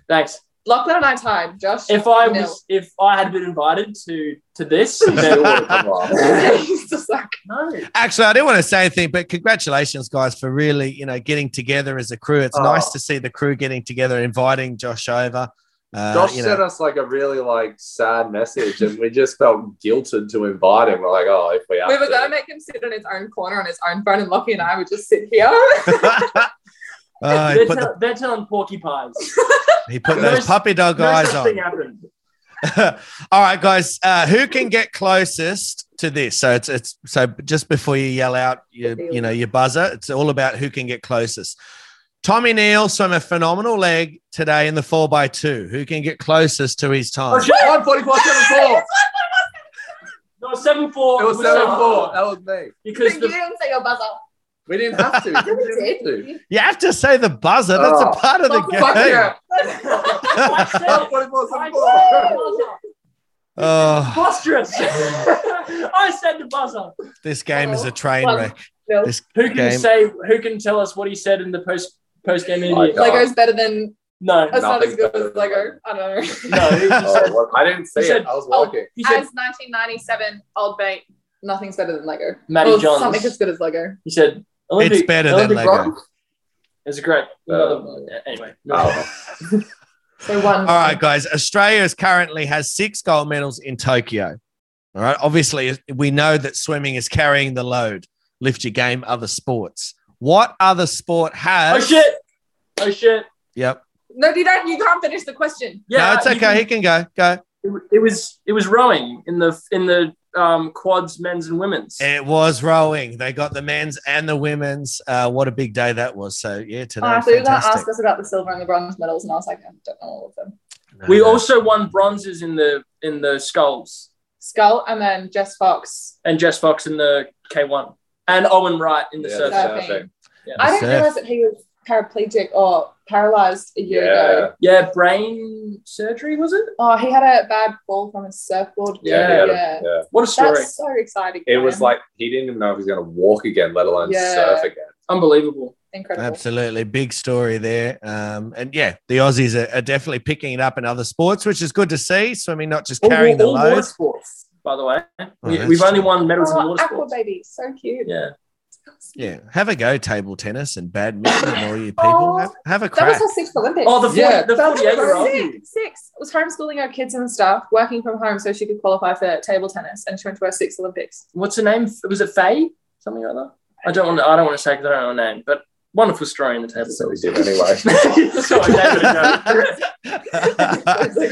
Thanks. Lachlan and I tied. Josh. If I nil. was, if I had been invited to to this, Still then would've come. He's just like, no. Actually, I didn't want to say anything, but congratulations, guys, for really, you know, getting together as a crew. It's Oh. nice to see the crew getting together, inviting Josh over. Uh, Josh you sent us like a really like sad message, and we just felt guilted to invite him. We're like, oh, if we have we were to. gonna make him sit in his own corner on his own phone, and Lockie and I would just sit here. uh, they're, put, the, they're telling porcupines. he put No those puppy dog No eyes on. All right, guys, uh, who can get closest to this? So it's it's so just before you yell out, your, you know, your buzzer. It's all about who can get closest. Tommy Neill swam a phenomenal leg today in the four by two. Who can get closest to his time? Oh shit. 144, 74. No, seven four. It was 74. That was me. because you the, didn't say your buzzer. We didn't have to. We You didn't have to. You have to say the buzzer. That's a Oh. part of the Fuck game. yeah. I 144, I 74. said the buzzer. Oh, Preposterous. I said the buzzer. this game is a train oh. wreck. No. This Who can game. say? Who can tell us what he said in the post post game I interview? don't. Lego's better than. No, That's not as good as than Lego. Lego. I don't know. no. He Oh, said, well, I didn't say He said- it. I was oh, working. he said As 1997 old mate, nothing's better than Lego. Matty Or Johns. Something as good as Lego. He said Olympic, It's better than Olympic Lego. bronze. It's a great. Uh, anyway. Oh. So one. All right, guys. Australia is currently has six gold medals in Tokyo. All right. Obviously, we know that swimming is carrying the load. Lift your game, other sports. What other sport has? Oh shit! Oh shit! Yep. No, you don't. You can't finish the question. no, it's okay. can- he can go. Go. it, it was it was rowing in the in the um, quads, men's and women's. It was rowing. They got the men's and the women's. Uh, what a big day that was. So yeah, today. Oh, I thought you were going to ask us about the silver and the bronze medals, and I was like, I don't know all of them. No, we no. also won bronzes in the in the sculls. Scull, and then Jess Fox. and Jess Fox in the K one and Owen Wright in the Yeah, surf. surfing. surfing. I didn't realize that he was paraplegic or paralyzed a year Yeah. ago. Yeah, brain surgery was it? Oh, he had a bad fall from his surfboard. Yeah, Yeah, a- yeah. yeah. What a story! That's so exciting. It for was like he didn't even know if he was going to walk again, let alone Yeah. surf again. Unbelievable. Incredible. Absolutely, big story there. Um, and yeah, the Aussies are, are definitely picking it up in other sports, which is good to see. Swimming not just carrying the all, all water load. sports, by the way. Oh, we, we've only true. won medals in Oh, water aqua baby, so cute. Yeah. Yeah, have a go, table tennis and badminton, and all you people. Oh, have, have a That was crack. her sixth Olympics. Oh, the 40, Yeah, the 48 year old. six, six. Was homeschooling her kids and stuff, working from home so she could qualify for table tennis, and she went to her sixth Olympics. What's her name? Was it Faye? Something or other. I don't want. To, I don't want to say because I don't know her name, but wonderful story in the table. So we did anyway. so I gave it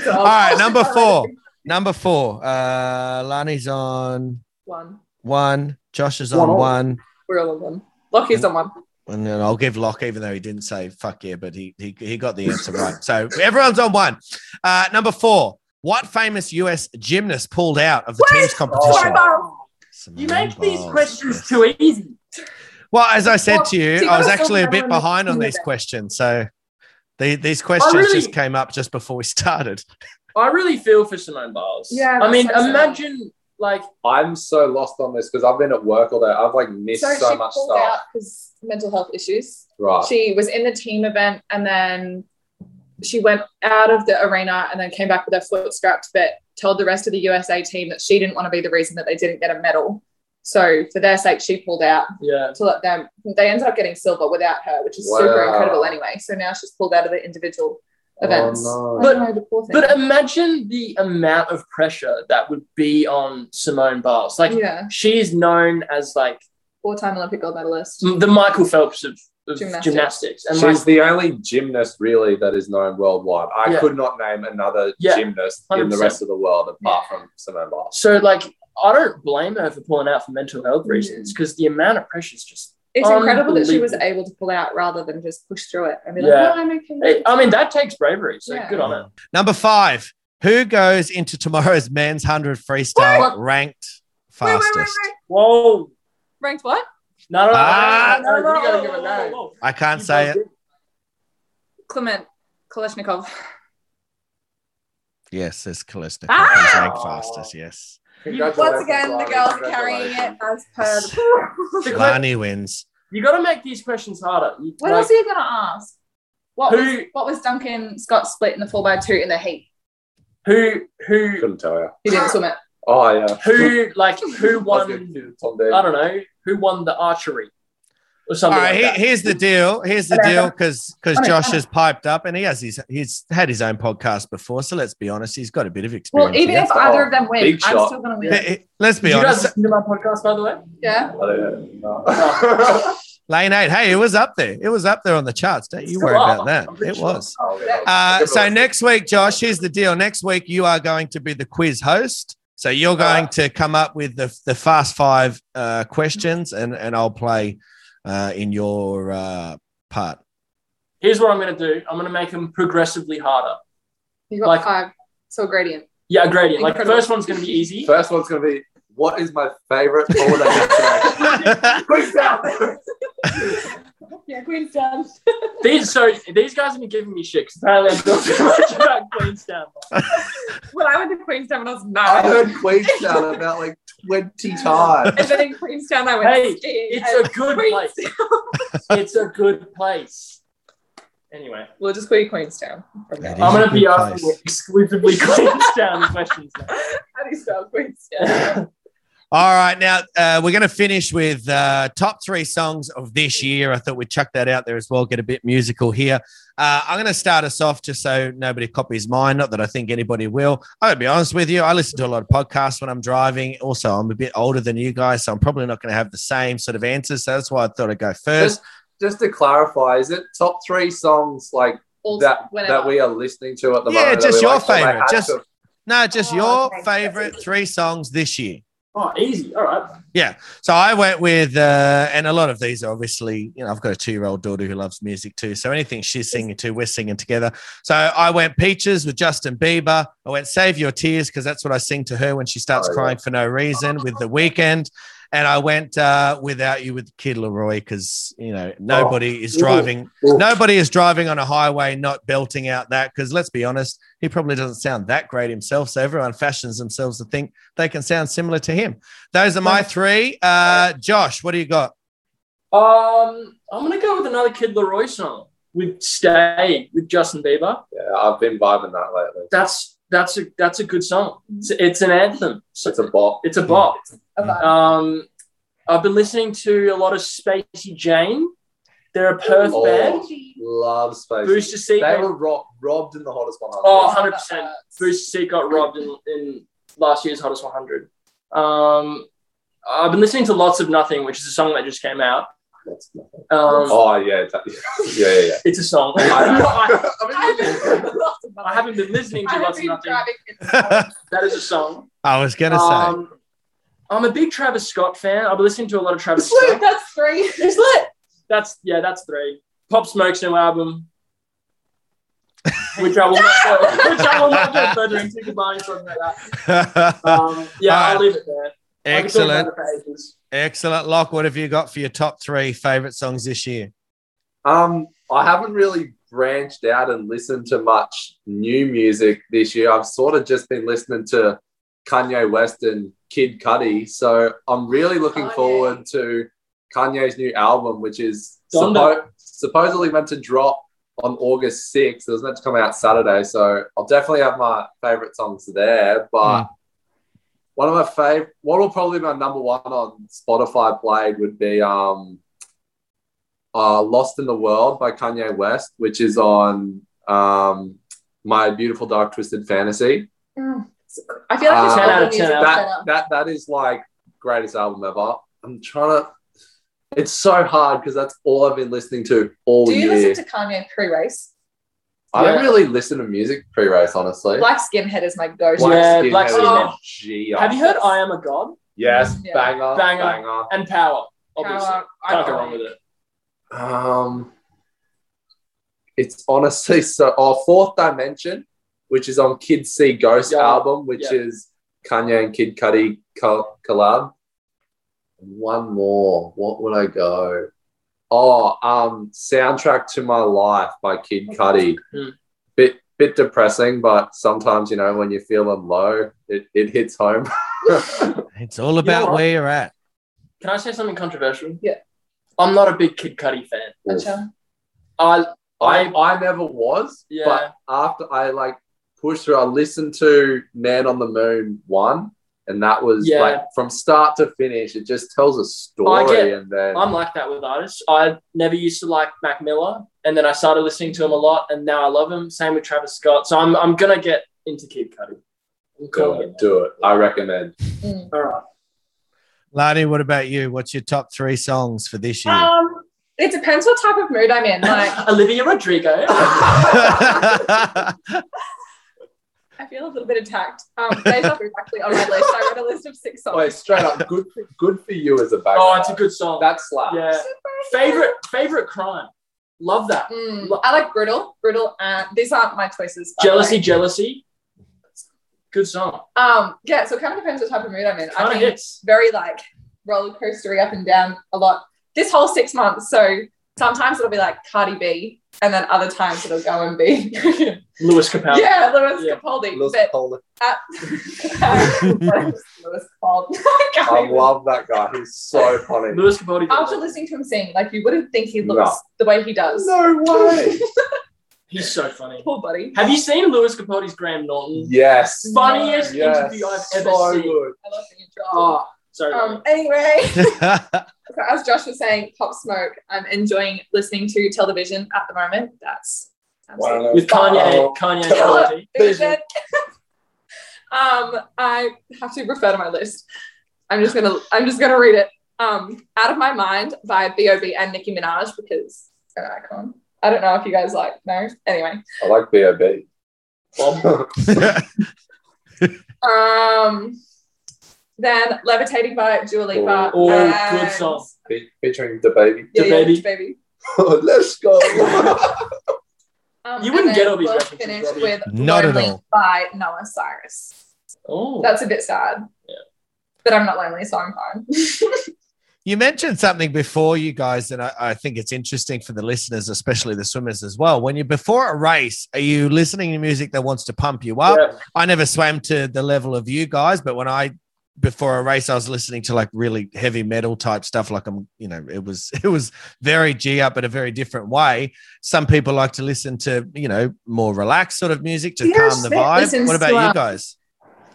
a go. all right, number four. Number four. Uh, Lani's on One. one. Josh is on One one. We're all on one. Lockie's on one. And then I'll give Locke, even though he didn't say fuck yeah, but he he, he got the answer right. So everyone's on one. Uh, number four. What famous US gymnast pulled out of the team's competition? Simone You make these Biles, questions yes. too easy. Well, as I said Well, to you, I was actually a bit down on the behind on these questions. So the, these questions really- just came up just before we started. I really feel for Simone Biles. Yeah, I mean, that's so sad. imagine like I'm so lost on this because I've been at work all day. I've like missed So, so, she much pulled stuff. because mental health issues. Right. She was in the team event and then she went out of the arena and then came back with her foot scrapped, but told the rest of the USA team that she didn't want to be the reason that they didn't get a medal. So for their sake, she pulled out yeah. to let them. They ended up getting silver without her, which is super incredible anyway. So now she's pulled out of the individual events. Oh, no. don't know, the poor thing. But imagine the amount of pressure that would be on Simone Biles. Like yeah, she's known as like four-time Olympic gold medalist. the Michael Phelps of, of Gymnastics. gymnastics. And She's like, the only gymnast really that is known worldwide. I Yeah. could not name another Yeah. gymnast in the rest of the world apart from Simone Biles. so like I don't blame her for pulling out for mental health Mm. reasons because the amount of pressure is just. It's incredible that she was able to pull out rather than just push through it and be Yeah. like, "No, I'm okay." I mean, that takes bravery. So Yeah. good on her. Number five. Who goes into tomorrow's men's 100 freestyle What? ranked Wait, wait, fastest? wait, wait. Whoa. Ranked what? No, no, no, Ah. no, no, no, no, no, name. no, no. I can't You say both it. Kliment Kolesnikov. Yes, it's Kalista. Ah! He's ranked fastest. Yes. Once again, the girls are carrying it as per the. The Lani wins. You got to make these questions harder. You- what like, else are you gonna ask? What was Who- what was Duncan Scott split in the four by two in the heat? Who, who, Couldn't tell you. He didn't swim it. Oh yeah. who, like, who won? gonna do Tom Daley. I don't know. Who won the archery or something right, like he- that? here's the deal. Here's the deal because because Josh has piped up and he has his he's had his own podcast before. So let's be honest, he's got a bit of experience. Well, even here. if either of them win, I'm shot. still gonna win. Eh, let's be Did you guys honest. listen to my podcast, by the way? Yeah. I don't know. Lane eight. Hey, it was up there. It was up there on the charts. Don't you worry up. about that. It sure. was. Oh, yeah. Uh, so next week, Josh, here's the deal. Next week, you are going to be the quiz host. So you're going to come up with the, the fast five uh, questions, and, and I'll play uh, in your uh, part. Here's what I'm going to do. I'm going to make them progressively harder. You got Like- five. So a gradient. Yeah, a gradient. Like Incredible. first one's going to be easy. First one's gonna be what is my favorite holiday destination? Queenstown. Yeah, Queenstown. These so these guys have been giving me shit because apparently I talk too much about Queenstown. well, I went to Queenstown when I was I heard Queenstown about like twenty times. and then in Queenstown, I went Hey, skiing. it's a good place. It's a good place. Anyway, We'll just call you Queenstown. From now It on. I'm going to be good asking exclusively Queenstown questions now. How do you spell Queenstown? All right, now uh, we're going to finish with uh, top three songs of this year. I thought we'd chuck that out there as well, get a bit musical here. Uh, I'm going to start us off just so nobody copies mine. Not that I think anybody will. I'm going to be honest with you. I listen to a lot of podcasts when I'm driving. Also, I'm a bit older than you guys, so I'm probably not going to have the same sort of answers. So that's why I thought I'd go first. Just, just to clarify, is it top three songs like All- that whenever. that we are listening to at the Yeah, moment? that just your like, favourite, just- No, just Oh, your okay. favorite three songs this year. Oh, easy. All right. Yeah. So I went with, uh, and a lot of these are obviously, you know, I've got a two year old daughter who loves music too. So anything she's singing to, we're singing together. So I went Peaches with Justin Bieber. I went Save Your Tears because that's what I sing to her when she starts Oh, yeah. crying for no reason with The Weeknd. And I went uh, Without You with Kid LAROI because, you know, nobody is driving. Ooh. Nobody is driving on a highway not belting out that because let's be honest, he probably doesn't sound that great himself. So everyone fashions themselves to think they can sound similar to him. Those are my three. Uh, Josh, what do you got? Um, I'm gonna go with another Kid LAROI song with "Stay" with Justin Bieber. Yeah, I've been vibing that lately. That's that's a that's a good song. It's, it's an anthem. So It's a bop. it's a bop. A. Um, I've been listening to a lot of Spacey Jane. They're a Perth Oh. band. Love Spacey. Booster Seat. They got- were ro- robbed in the hottest 100. Oh, 100 percent. Booster Seat got robbed in, in last year's Hottest 100. Um, I've been listening to lots of Nothing, which is a song that just came out. That's nothing. Um, oh yeah, that- yeah, yeah, yeah. It's a song. I- I, I I haven't been listening to lots of Nothing. That is a song. I was gonna say. Um, I'm a big Travis Scott fan. I've been listening to a lot of Travis Sweet, Scott. that's three. It's lit. That's yeah, that's three. Pop Smoke's new album, which I will not go, which I will not go further into because I'm talking about that. Um, yeah, I'll leave it there. I can Excellent, about it for ages. excellent. Lock, what have you got for your top three favorite songs this year? Um, I haven't really branched out and listened to much new music this year. I've sort of just been listening to Kanye West and Kid Cudi. So I'm really looking Kanye. forward to Kanye's new album, which is suppo- supposedly meant to drop on August 6th. It was meant to come out Saturday. So I'll definitely have my favorite songs there. But one of my favorite, what will probably be my number one on Spotify played would be um, uh, Lost in the World by Kanye West, which is on um, My Beautiful Dark Twisted Fantasy. Mm. I feel like it's Uh, 10 out of music 10 better. That, that, that is like greatest album ever. I'm trying to, it's so hard because that's all I've been listening to all year. Do you year. listen to Kanye pre-race? I don't really listen to music pre race, honestly. Black Skinhead is my go-to. Black Yeah, Skinhead Black is Skinhead. a G. Have you heard I Am a God Yes, Yeah. banger, Banger. banger. and Power? Obviously, Power, can't go wrong with it. Um, it's honestly so. Oh, Fourth Dimension, which is on Kid See Ghost Yeah. album, which Yeah. is Kanye and Kid Cudi co- collab. One more. What would I go? Oh, um, soundtrack to my life by Kid Cudi. Hmm. Bit bit depressing, but sometimes you know when you're feeling low, it, it hits home. It's all about what? where you're at. Can I say something controversial? Yeah. I'm not a big Kid Cudi fan. Gotcha. I I I never was, Yeah. but after I like pushed through, I listened to Man on the Moon one, and that was Yeah. like from start to finish. It just tells a story, I get- and then I'm like that with artists. I never used to like Mac Miller, and then I started listening to him a lot, and now I love him. Same with Travis Scott. So I'm I'm gonna get into Kid Cudi. I'm do it, it. do it. I recommend. Mm. All right. Lani, what about you? What's your top three songs for this year? Um, it depends what type of mood I'm in. Like, Olivia Rodrigo. I feel a little bit attacked. Um, Deja Vu is actually on my list. I wrote a list of six songs. Wait, straight up, good, for, good for you as a banger. oh, it's a good song. that slaps. yeah. Favorite favorite crime. Love that. Mm, I like Brutal. Brutal. And these aren't my choices. Jealousy, way. jealousy. Good song. Um, yeah. So it kind of depends what type of mood I'm in. Kind I of think hits. very like roller coastery up and down a lot this whole six months. So sometimes it'll be like Cardi B, and then other times it'll go and be Lewis Capaldi. yeah, Lewis Yeah. Capaldi. Lewis but Capaldi. at, Lewis Capaldi. I love that guy. He's so funny. Lewis Capaldi. After listening to him sing, like you wouldn't think he looks No. the way he does. No way. He's so funny. Poor buddy. Have you seen Lewis Capaldi's Graham Norton? yes. Funniest Yes. interview I've ever so seen. good. I love being interrupted. Oh, ah. Sorry. Um, anyway, so as Josh was saying, Pop Smoke, I'm enjoying listening to Tell the Vision at the moment. That's absolutely With Kanye, Kanye and Kanye. Um, I have to refer to my list. I'm just gonna I'm just gonna read it. Um, Out of My Mind by B.O.B. and Nicki Minaj because an icon. I don't know if you guys like no. Anyway. I like B.O.B. Um then Levitating by Dua Lipa. Oh, and- good song. Fe- Featuring DaBaby. Yeah, The yeah, Baby. baby. Let's go. Um, You wouldn't get then all these we'll references, Finish Robbie. with Not at Lonely all. by Noah Cyrus. Oh, That's a bit sad. Yeah. But I'm not lonely, so I'm fine. You mentioned something before, you guys, and I, I think it's interesting for the listeners, especially the swimmers as well. When you're before a race, are you listening to music that wants to pump you up? yeah. I never swam to the level of you guys, but when I before a race, I was listening to like really heavy metal type stuff. Like I'm, you know, it was it was very G up in a very different way. Some people like to listen to, you know, more relaxed sort of music to Yeah, calm the vibe. What about to, you um, guys?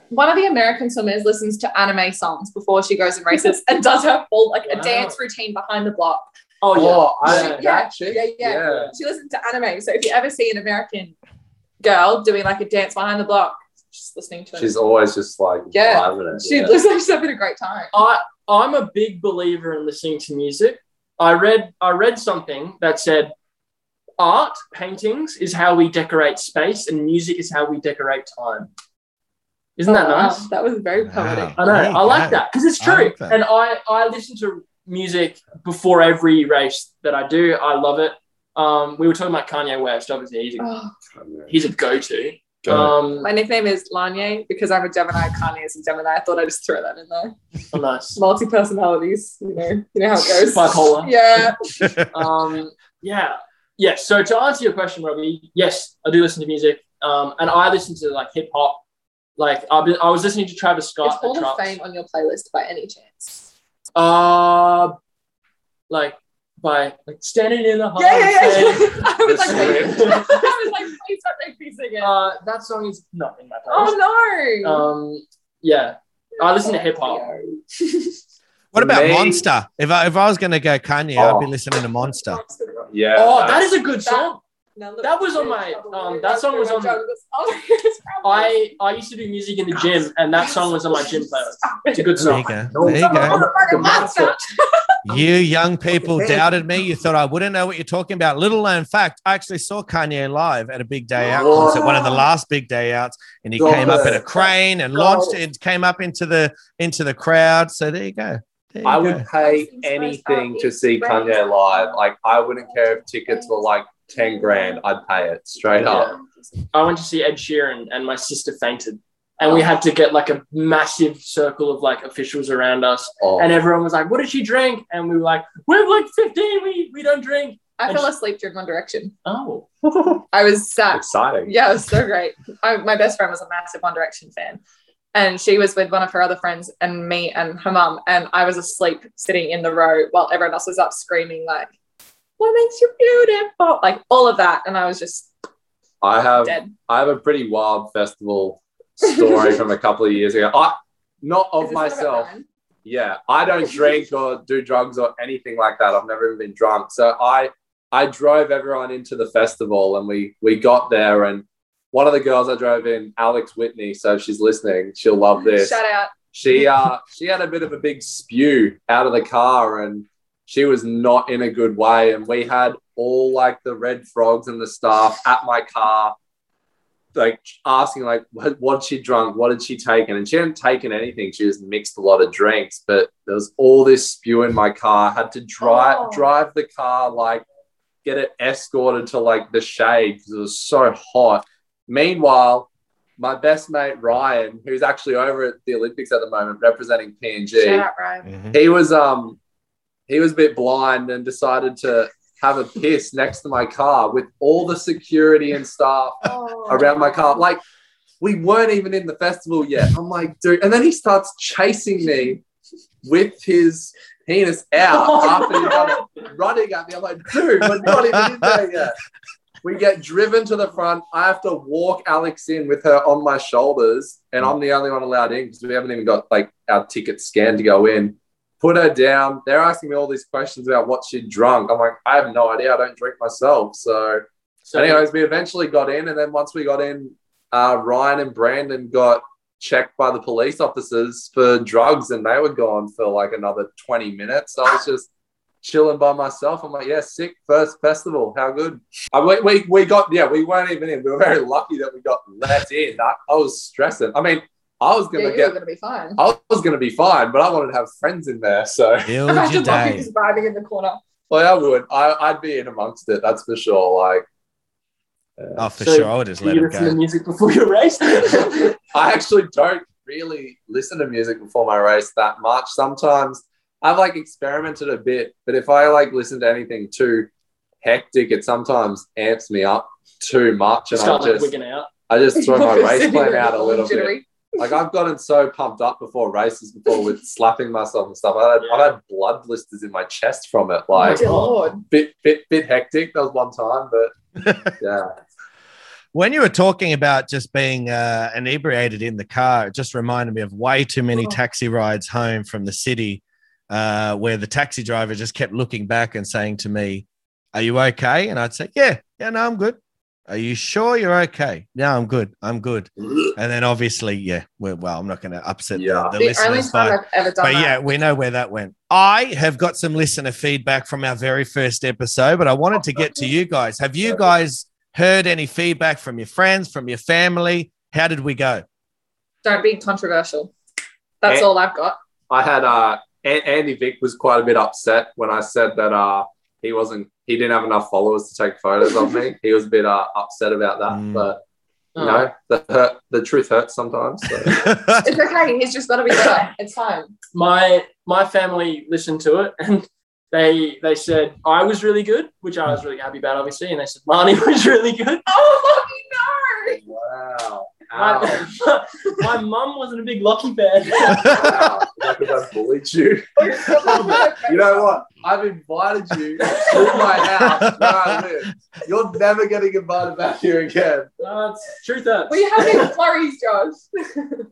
One of the American swimmers listens to anime songs before she goes and races and does her full like Wow. a dance routine behind the block. Oh yeah. Oh, I, Yeah. Yeah, yeah, yeah. She listens to anime. So if you ever see an American girl doing like a dance behind the block, just listening to it. She's always just like Yeah. vibing it. she yeah. looks like she's having a great time. I I'm a big believer in listening to music. I read I read something that said art, paintings is how we decorate space, and music is how we decorate time. Isn't that Oh, wow. nice? That was very Wow. poetic. I know. There you I like go. that because it's I true. like and I I listen to music before every race that I do. I love it. Um, we were talking about Kanye West. Obviously, he's a, Oh, he's a go-to. Go. Um, my nickname is Lanye because I'm a Gemini. Kanye is a Gemini. I thought I'd just throw that in there. oh, nice. Multi personalities. You know, you know how it goes. Bipolar. Yeah. um, yeah, yeah. So to answer your question, Robbie, yes, I do listen to music, um, and I listen to like hip hop. Like I've been, I was listening to Travis Is Scott. Hall at of Trucks. Fame on your playlist by any chance? Uh, like by like standing in the Hall Yeah, yeah, yeah. I was like, I was like, please don't make me sing it. Uh, that song is not in my playlist. oh no. Um, yeah, I listen to hip hop. What about me- Monster? If I if I was going to go Kanye, I'd be Oh. listening to Monster. yeah. Oh, that's- a good That- song. Now look, That was on my- um, that song was on- Oh, I I used to do music in the gym, and that song was on my gym playlist. It's a good There you song. go. There you go. You young people doubted me. You thought I wouldn't know what you're talking about. Little known fact, I actually saw Kanye live at a big day out Whoa. concert, one of the last big day outs, and he Stop came up in a crane and Go. launched it, came up into the into the crowd. So there you go. You I go. would pay anything to see Kanye live. Like I wouldn't care if tickets were like ten grand. I'd pay it straight up. I went to see Ed Sheeran, and my sister fainted, and we had to get like a massive circle of like officials around us, Oh, and everyone was like, "What did she drink?" And we were like, "We're like 15. We we don't drink." I fell asleep during One Direction. Oh, I was sat exciting. Yeah, it was so great. I, my best friend was a massive One Direction fan. And she was with one of her other friends and me and her mum. And I was asleep sitting in the row while everyone else was up screaming, like, what makes you beautiful? Like all of that. And I was just I have dead. I have a pretty wild festival story from a couple of years ago. I not of this one about myself. Yeah, I don't drink or do drugs or anything like that. I've never even been drunk. So I I drove everyone into the festival and we we got there and one of the girls I drove in, Alex Whitney, so if she's listening, she'll love this. Shout out. She uh she had a bit of a big spew out of the car and she was not in a good way. And we had all like the red frogs and the staff at my car, like asking like what what she drunk, what had she taken? And she hadn't taken anything. She just mixed a lot of drinks, but there was all this spew in my car. I had to drive Oh. drive the car like get it escorted to like the shade because it was so hot. Meanwhile, my best mate Ryan, who's actually over at the Olympics at the moment representing PNG, Shout out, Ryan. Mhm. he was um he was a bit blind and decided to have a piss next to my car with all the security and staff Oh. around my car. Like we weren't even in the festival yet. I'm like, dude, and then he starts chasing me with his penis out oh, after he running at me. I'm like, dude, we're not even in there yet. We get driven to the front. I have to walk Alex in with her on my shoulders, and hmm. I'm the only one allowed in because we haven't even got like our ticket scanned to go in. Put her down. They're asking me all these questions about what she'd drunk. I'm like, I have no idea. I don't drink myself. So, so anyways, we eventually got in, and then once we got in, uh, Ryan and Brandon got checked by the police officers for drugs, and they were gone for like another 20 minutes. So I was just chilling by myself. I'm like, yeah, sick first festival. How good? I, we, we, we got, yeah, we weren't even in. We were very lucky that we got let in. I, I was stressing. I mean, I was gonna you get, were going to be fine. I was gonna be fine, but I wanted to have friends in there. So, Build your Imagine Lockie day. just vibing in the corner. well, I would. I, I'd be in amongst it. That's for sure. Like, uh, Oh, for So, sure. I would just do let you him listen to music before your race? I actually don't really listen to music before my race that much. Sometimes I've like experimented a bit, but if I like listen to anything too hectic, it sometimes amps me up too much, and I Start like just wigging out. I just throw my race plan out a all little bit. Jittery. like I've gotten so pumped up before races before with slapping myself and stuff. I had, Yeah. I've had blood blisters in my chest from it. Oh, Like dear Lord. bit bit bit hectic. That was one time, but yeah. When you were talking about just being uh, inebriated in the car, it just reminded me of way too many Oh. taxi rides home from the city uh, where the taxi driver just kept looking back and saying to me, Are you okay? And I'd say, Yeah, yeah, no, I'm good. Are you sure you're okay? Yeah, I'm good. I'm good. And then obviously, yeah, well, well I'm not going to upset Yeah. the, the, The listeners by time I've ever done but that. yeah, we know where that went. I have got some listener feedback from our very first episode, but I wanted to get to you guys. Have you guys heard any feedback from your friends, from your family? How did we go? Don't be controversial. That's Eh. all I've got. I had uh A- Andy Vick was quite a bit upset when I said that uh he wasn't he didn't have enough followers to take photos of me. He was a bit uh, upset about that, Mm. but you Oh. know the hurt the truth hurts sometimes. So. It's okay. He's just got to be better. It's fine. my my family listened to it and they they said I was really good, which I was really happy about, obviously, and they said Lani was really good. Oh, no! wow. Ow. My, my mum wasn't a big Lockie fan. wow. Because I bullied you. You know what? I've invited you to my house where I live. You're never getting invited back here again. No, it's, truth hurts. We have these flurries, Josh.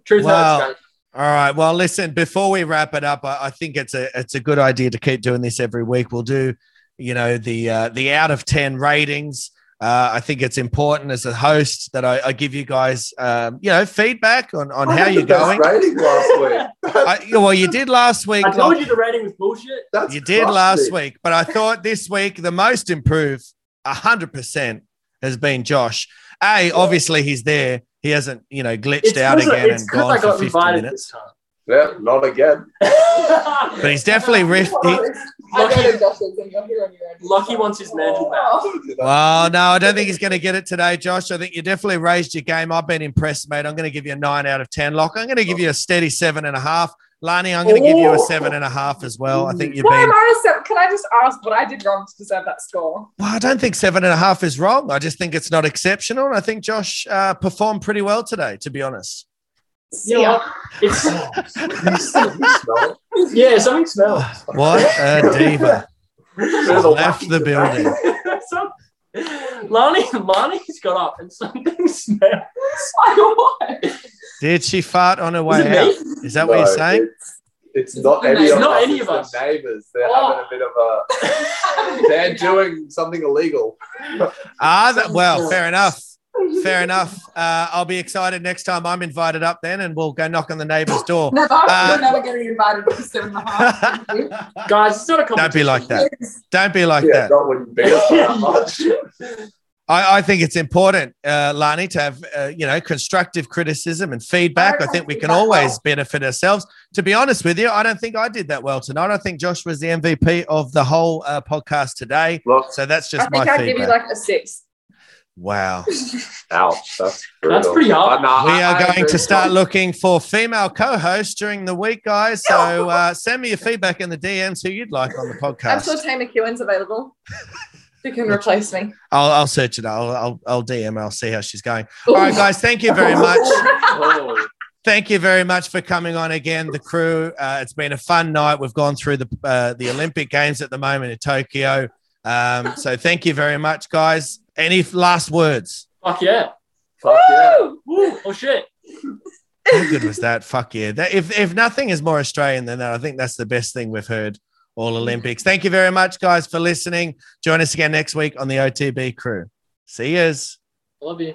truth Wow. hurts. guys. All right. Well, listen, before we wrap it up, I, I think it's a it's a good idea to keep doing this every week. We'll do, you know, the uh, the out of 10 ratings. Uh, I think it's important as a host that I, I give you guys, um, you know, feedback on, on I how you're the going. Rating last week. I, well, you did last week. I told Lockie. you the rating was bullshit. That's You did last me. week, but I thought this week the most improved, hundred percent, has been Josh. A, obviously he's there. He hasn't, you know, glitched It's out 'cause I- again it's and 'cause gone I for fifty minutes. this Yeah, not again. But he's definitely riff. He, I go to Josh's and you're here on your own. Lucky wants his mantle back. Oh. well, no, I don't think he's going to get it today, Josh. I think you definitely raised your game. I've been impressed, mate. I'm going to give you a nine out of ten. Lock. I'm going to give you a steady seven and a half. Lani, I'm going to give you a seven and a half as well. I think you've Why been. am I a seven? Can I just ask what I did wrong to deserve that score? Well, I don't think seven and a half is wrong. I just think it's not exceptional. And I think Josh uh, performed pretty well today, to be honest. You know Yeah. what? It's You smell yeah, something smells. What a diva. There's left the building. Some- Lani, Lani's got up and something smells. Like what? Did she fart on her way out? me? Is that what you're saying? It's, it's not It's any of not us. any it's of us. The neighbors. They're Oh. having a bit of a. They're doing something illegal. Ah, that, well, fair enough. Fair enough. Uh, I'll be excited next time I'm invited up then and we'll go knock on the neighbor's door. Never. Uh, You're never getting invited to seven and a half. Don't Guys, it's not a competition. be like that. Don't be like yeah, that. not when you beat us that much. I, I think it's important, uh, Lani, to have, uh, you know, constructive criticism and feedback. I think we can always benefit ourselves. To be honest with you, I don't think I did that well tonight. I think Josh was the MVP of the whole uh, podcast today. Look, So that's I just think my I'd feedback. give you like a six. Wow. ouch. That's, That's pretty hard. We are I going agree. to start looking for female co-hosts during the week, guys. So uh, send me your feedback in the DMs who you'd like on the podcast. I'm podcast. sure Tammy McEwen's available. Who can replace me? I'll, I'll search it. I'll, I'll, I'll DM. her. I'll see how she's going. All right, guys. Thank you very much. Thank you very much for coming on again, the crew. Uh, it's been a fun night. We've gone through the uh, the Olympic Games at the moment in Tokyo. Um, so thank you very much, guys. Any last words? Fuck yeah. fuck yeah. Woo. Oh shit. How good was that? Fuck yeah! That, if if nothing is more Australian than that, I think that's the best thing we've heard all Olympics. Thank you very much, guys, for listening. Join us again next week on the OTB crew. See yous. Love you.